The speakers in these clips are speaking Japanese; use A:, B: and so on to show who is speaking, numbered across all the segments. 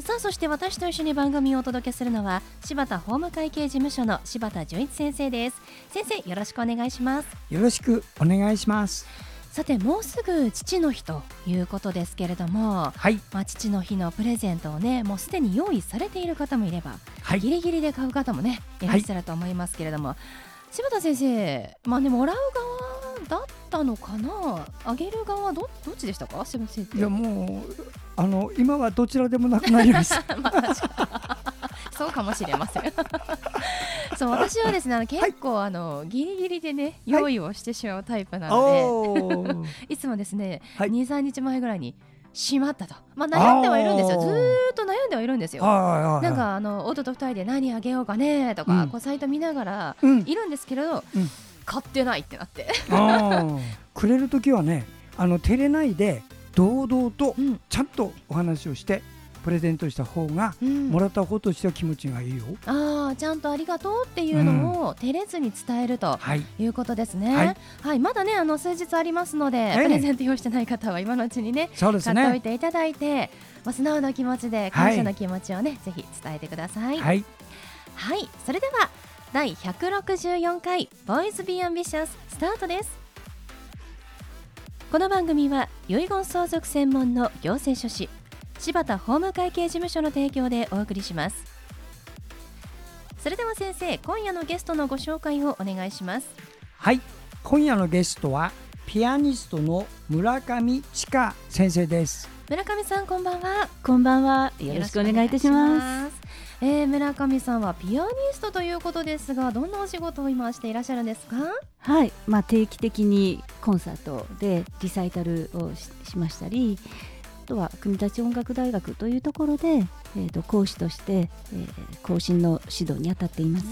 A: さあそして私と一緒に番組をお届けするのは柴田法務会計事務所の柴田純一先生です。先生よろしくお願いします。
B: よろしくお願いします。
A: さてもうすぐ父の日ということですけれども、
B: はい。
A: まあ、父の日のプレゼントをねもうすでに用意されている方もいれば、
B: はい。
A: ギリギリで買う方もねいらっしゃると思いますけれども、柴田先生まあねもらう側だったのかな？あげる側どどっちでしたか？柴田先生
B: いやもうあの今はどちらでもなくなりました
A: まあ そうかもしれません。そう私はですねあの結構、あのギリギリでね用意をしてしまうタイプなので、
B: おー。
A: いつもですね、
B: はい。
A: 2、3日前ぐらいにしまったと、まあ、悩んではいるんですよ、ずーっと悩んではいるんですよ。
B: はいはいはい
A: なんかあの夫と2人で何あげようかねとか、
B: うん。
A: こうサイト見ながら
B: うん。
A: いるんですけれど、
B: うん
A: 買ってないってなって、
B: あー。くれる時はねあの照れないで堂々と
A: うん。
B: ちゃんとお話をしてプレゼントした方が
A: うん。
B: もらった方としては気持ちがいいよ、
A: あーちゃんとありがとうっていうのを照れずに伝えると。
B: はい。
A: いうことですね。
B: は
A: はいい、まだね、あの数日ありますので、
B: ええ。
A: プレゼント用意してない方は今のうちにね、
B: そうです
A: 買っておい
B: ね
A: ていただいて、まあ、素直な気持ちで感謝の気持ちをね、ぜひ伝えてください。
B: はい。
A: はい、それでは第164回ボーイズビーアンビシャススタートです。この番組は遺言相続専門の行政書士柴田法務会計事務所の提供でお送りします。それでは先生今夜のゲストのご紹介をお願いします。
B: はい。今夜のゲストはピアニストの村上千佳先生です。
A: 村上さんこんばんは。
C: こんばんは。よろしくお願いいたします。
A: すえー、村上さんはピアニストということですがどんなお仕事を今していらっしゃるんですか？
C: はい、まあ定期的にコンサートでリサイタルをししましたり、あとは国立音楽大学というところで、えー、と講師として、えー、後進の指導に当たっています。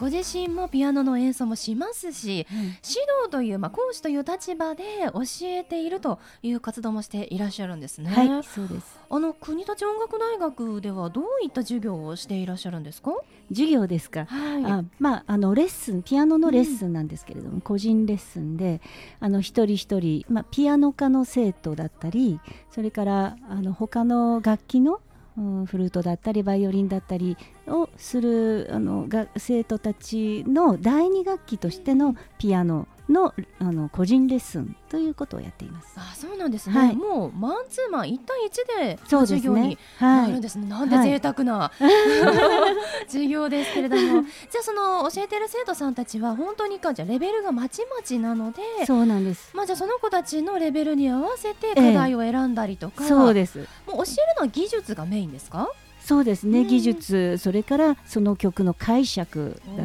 A: うんご自身もピアノの演奏もしますし指導という、まあ、講師という立場で教えているという活動もしていらっしゃるんですね。
C: はい、そうです。
A: あの国立音楽大学ではどういった授業をしていらっしゃるんですか？
C: 授業ですか。
A: はい。
C: あまあ、あのレッスンピアノのレッスンなんですけれども、個人レッスンであの一人一人、まあ、ピアノ科の生徒だったりそれからあの他の楽器の、うんフルートだったりバイオリンだったりをするあの学生徒たちの第2楽器としてのピアノのあの個人レッスンということをやっています。
A: あそうなんですね、
C: はい
A: もうマンツーマン一対一で授業に。
C: はい。
A: なるんですね、なんで贅沢な、授業ですけれどもじゃあその教えてる生徒さんたちは本当にかじゃあレベルがまちまちなので
C: そうなんです。
A: まあ、じゃあその子たちのレベルに合わせて課題を選んだりとか、
C: そうです。
A: もう教えるのは技術がメインですか？
C: そうですね。
A: うん
C: 技術それからその曲の解釈だ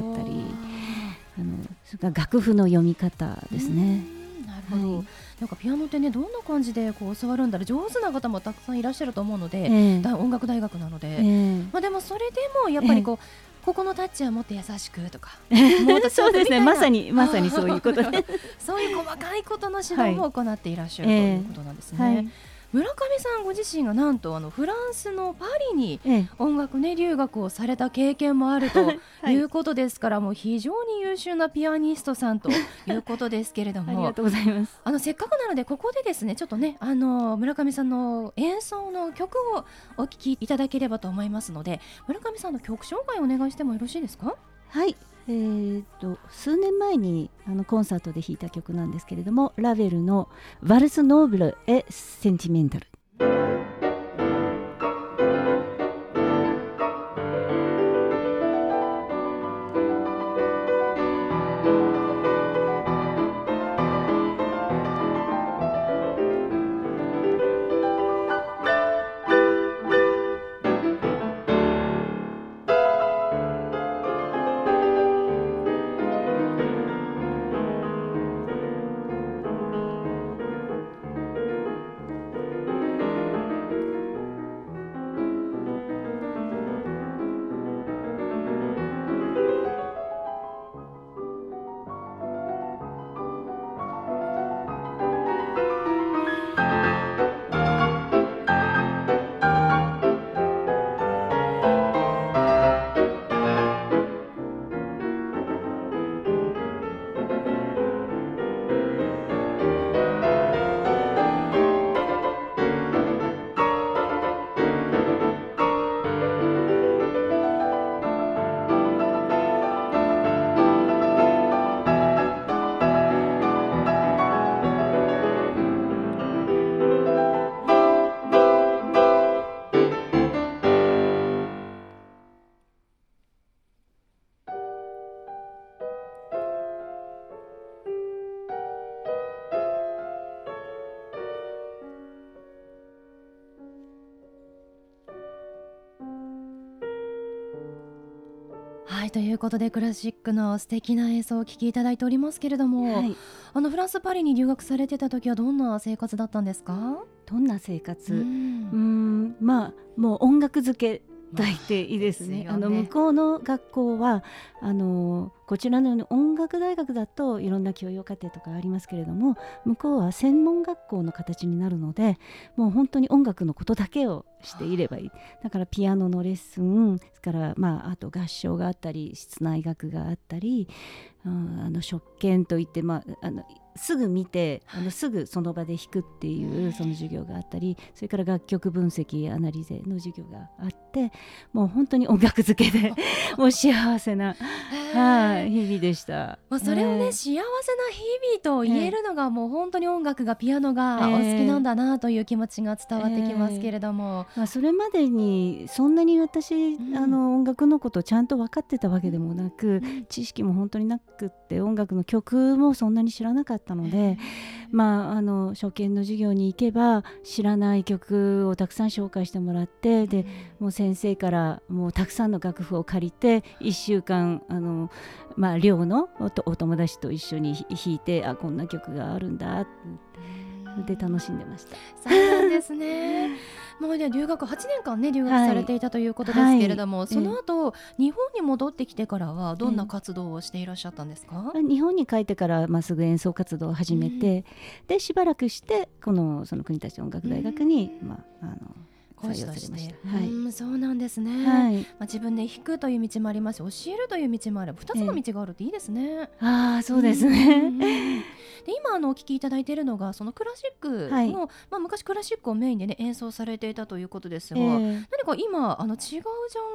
C: それから楽譜の読み方ですね。
A: うんなるほど、
C: はい。
A: なんかピアノってねどんな感じでこう教わるんだろう上手な方もたくさんいらっしゃると思うので、
C: ええ。
A: だ音楽大学なので、
C: ええ。
A: まあ、でもそれでもやっぱりこう、ここのタッチはもっと優しくとか
C: そうですね。まさ
A: に
C: にまさにそういうことで。
A: そういう細かいことの指導も行っていらっしゃる、
C: はい
A: ということなんですね、
C: はい。
A: 村上さんご自身がなんとあのフランスのパリに
C: ええ
A: 音楽ね留学をされた経験もあると
C: はい
A: いうことですから、もう非常に優秀なピアニストさんということですけれど
C: あり
A: も
C: がとうございます。
A: あのせっかくなのでここでですねちょっとねあの村上さんの演奏の曲をお聴きいただければと思いますので村上さんの曲紹介お願いしてもよろしいですか？
C: はい。えー、と数年前にあのコンサートで弾いた曲なんですけれどもラヴェルの「ワルス・ノーブル・エ・センチメンタル」
A: ということでクラシックの素敵な演奏をお聴きいただいておりますけれども、はい、あのフランスパリに留学されてた時はどんな生活だったんですか？
C: どんな生活？うん。まあもう音楽漬け大抵いいですね。あの向こうの学校はあのこちらのように音楽大学だといろんな教養課程とかありますけれども向こうは専門学校の形になるのでもう本当に音楽のことだけをしていればいい。だからピアノのレッスンそれから、まあ、あと合唱があったり室内楽があったり、うん、あの職権といって、まあ、あのすぐ見てあのすぐその場で弾くっていうその授業があったりそれから楽曲分析アナリゼの授業があってもう本当に音楽漬けで もう幸せな、はい、日々でした。
A: まあ、それをね、幸せな日々と言えるのがもう本当に音楽がピアノがお好きなんだなという気持ちが伝わってきますけれども、
C: まあ、それまでにそんなに私、うん、あの音楽のことをちゃんと分かってたわけでもなく、うん、知識も本当になくって音楽の曲もそんなに知らなかったので、まあ、あの初見の授業に行けば知らない曲をたくさん紹介してもらってでもう先生からもうたくさんの楽譜を借りて1週間あの、まあ、寮のお友達と一緒に弾いてあこんな曲があるんだってで楽しんでました。
A: そうなんですね。もうね留学8年間ね留学されていたということですけれども、はい、その後、日本に戻ってきてからはどんな活動をしていらっしゃったんですか、
C: 日本に帰ってからまあすぐ演奏活動を始めて、でしばらくしてこのその国立音楽大学に、まああの
A: 講師として、はい、うんそうなんですね、はい、まあ、自分で弾くという道もあります。し教えるという道もある2つの道があるっていいですね、え
C: ー、ああそうですね、
A: で今あのお聞きいただいているのがそのクラシックの、はい、まあ、昔クラシックをメインで、ね、演奏されていたということですが、えー、何か今あの違うジャン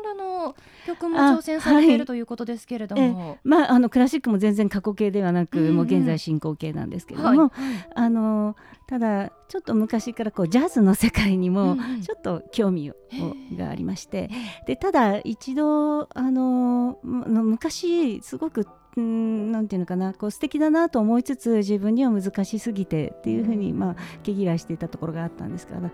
A: ルの曲も挑戦されているということですけれども、
C: はい、まあ、あのクラシックも全然過去形ではなく、うん。うん、もう現在進行形なんですけれども、あのただちょっと昔からこうジャズの世界にもちょっと興味を、がありまして。でただ一度あの昔すごくうんなんていうのかなこう素敵だなと思いつつ自分には難しすぎてっていうふうに、まあ、毛嫌いしていたところがあったんですから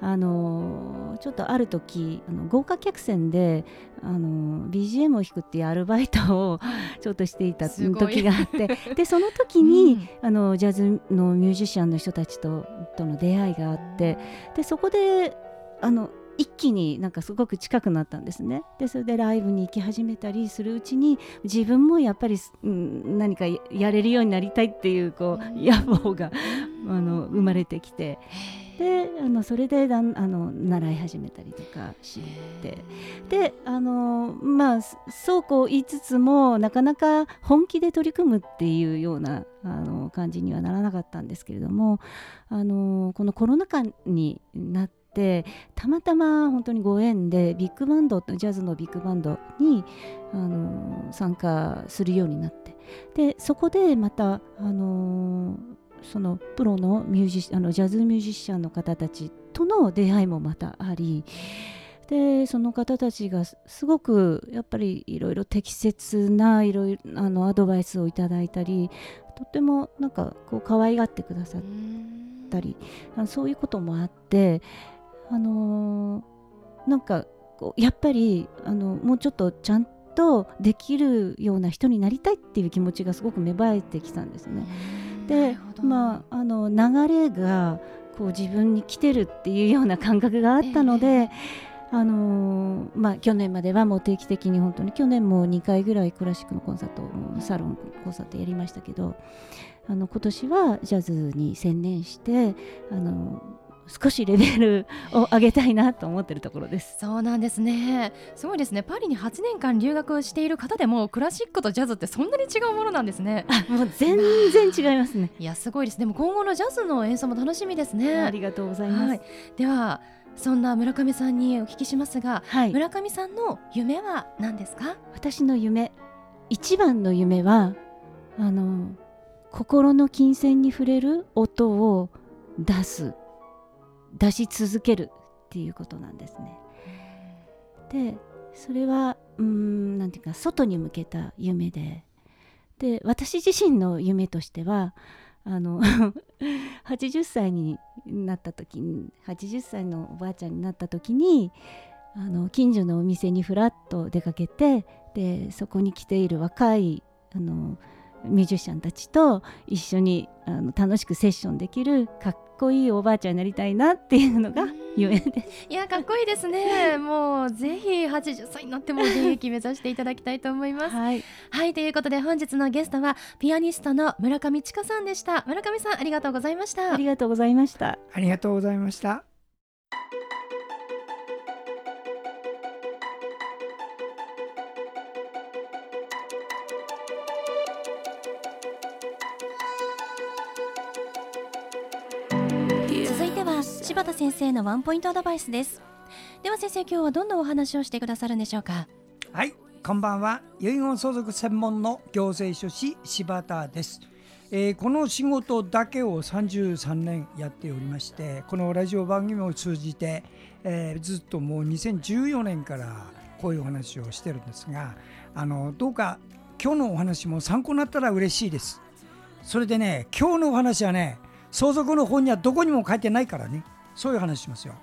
C: あのちょっとある時あの豪華客船であの BGM を弾くっていうアルバイトをちょっとしていた時があって でその時に、うん、あのジャズのミュージシャンの人たちととの出会いがあってでそこであの一気になんかすごく近くなったんですね。でそれでライブに行き始めたりするうちに自分もやっぱり、うん、何かやれるようになりたいっていうこう野望があの生まれてきて。であのそれでだんあの習い始めたりとかして。であのまあそうこう言いつつもなかなか本気で取り組むっていうようなあの感じにはならなかったんですけれどもあのこのコロナ禍になってってたまたま本当にご縁でビッグバンドジャズのビッグバンドにあの参加するようになって。でそこでまたあのそのプロのミュージあのジャズミュージシャンの方たちとの出会いもまたありでその方たちがすごくやっぱりいろいろ適切ないろいろあのアドバイスをいただいたりとってもなんかこう可愛がってくださったりそういうこともあってあのー、なんかこうやっぱりあのもうちょっとちゃんとできるような人になりたいっていう気持ちがすごく芽生えてきたんですね。でまああの流れがこう自分に来てるっていうような感覚があったので、えー、あのー、まあ、去年まではもう定期的に本当に去年も2回ぐらいクラシックのコンサートサロンコンサートやりましたけどあの今年はジャズに専念してあの少しレベルを上げたいなと思ってるところです。
A: そうなんですね。すごいですね。パリに8年間留学している方でもクラシックとジャズってそんなに違うものなんですね。
C: もう全然違いますね。
A: いやすごいです。でも今後のジャズの演奏も楽しみですね。
C: ありがとうございます、はい、
A: ではそんな村上さんにお聞きしますが、はい、村上さんの夢は何ですか？
C: 私の夢一番の夢はあの心の金銭に触れる音を出す出し続けるっていうことなんですね。でそれはうんなんていうか外に向けた夢でで私自身の夢としてはあの 80歳になった時に80歳のおばあちゃんになった時にあの近所のお店にふらっと出かけてでそこに来ている若いあのミュージシャンたちと一緒にあの楽しくセッションできるかっこいいおばあちゃんになりたいなっていうのが夢です。
A: いやかっこいいですね もうぜひ80歳になっても現役目指していただきたいと思います
C: はい、
A: はいということで本日のゲストはピアニストの村上千佳さんでした村上さんありがとうございました
C: ありがとうございました。
B: ありがとうございました。
A: 先生のワンポイントアドバイスですでは先生今日はどんなお話をしてくださるんでしょうか？
B: はい、こんばんは。遺言相続専門の行政書士柴田です。えーこの仕事だけを33年やっておりまして、このラジオ番組を通じて、えーずっともう2014年からこういうお話をしてるんですが、あのどうか今日のお話も参考になったら嬉しいです。それでね、今日のお話はね、相続の本にはどこにも書いてないからね、そういう話しますよ。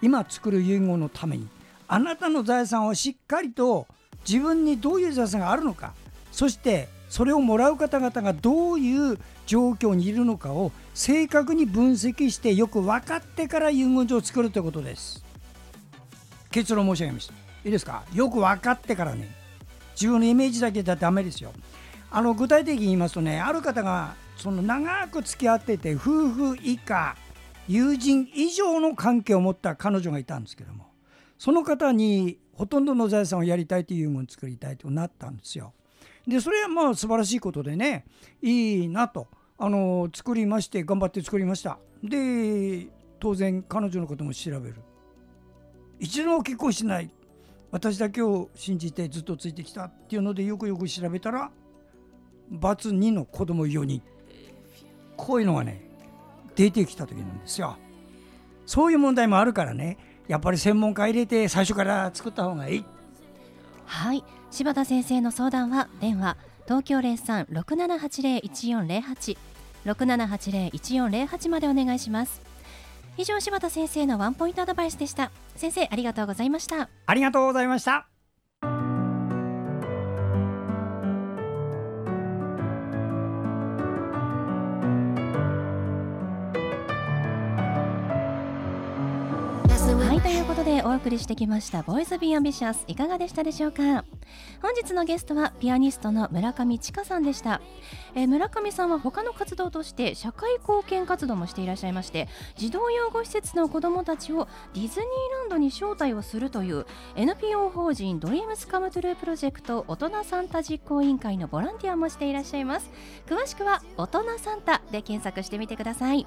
B: 今作る遺言のためにあなたの財産をしっかりと自分にどういう財産があるのかそしてそれをもらう方々がどういう状況にいるのかを正確に分析してよく分かってから遺言状を作るということです。結論申し上げましたいいですか？よく分かってからね。自分のイメージだけじゃダメですよ。あの具体的に言いますとねある方がその長く付き合ってて夫婦以下友人以上の関係を持った彼女がいたんですけどもその方にほとんどの財産をやりたいというものを作りたいとなったんですよ。でそれはまあ素晴らしいことでねいいなとあの作りまして頑張って作りました。で当然彼女のことも調べる。一度も結婚しない私だけを信じてずっとついてきたっていうのでよくよく調べたらバツ2の子供4人こういうのがね出てきた時なんですよ。そういう問題もあるからねやっぱり専門家入れて最初から作った方がいい。
A: はい柴田先生の相談は電話東京0367801408 6780-1408までお願いします以上柴田先生のワンポイントアドバイスでした先生ありがとうございました
B: ありがとうございました。
A: でお送りしてきました「ボイズ・ビー・アンビシャス」いかがでしたでしょうか？本日のゲストはピアニストの村上千佳さんでした、えー村上さんは他の活動として社会貢献活動もしていらっしゃいまして児童養護施設の子どもたちをディズニーランドに招待をするという NPO 法人ドリームスカムトゥループロジェクト大人サンタ実行委員会のボランティアもしていらっしゃいます。詳しくは大人サンタで検索してみてください。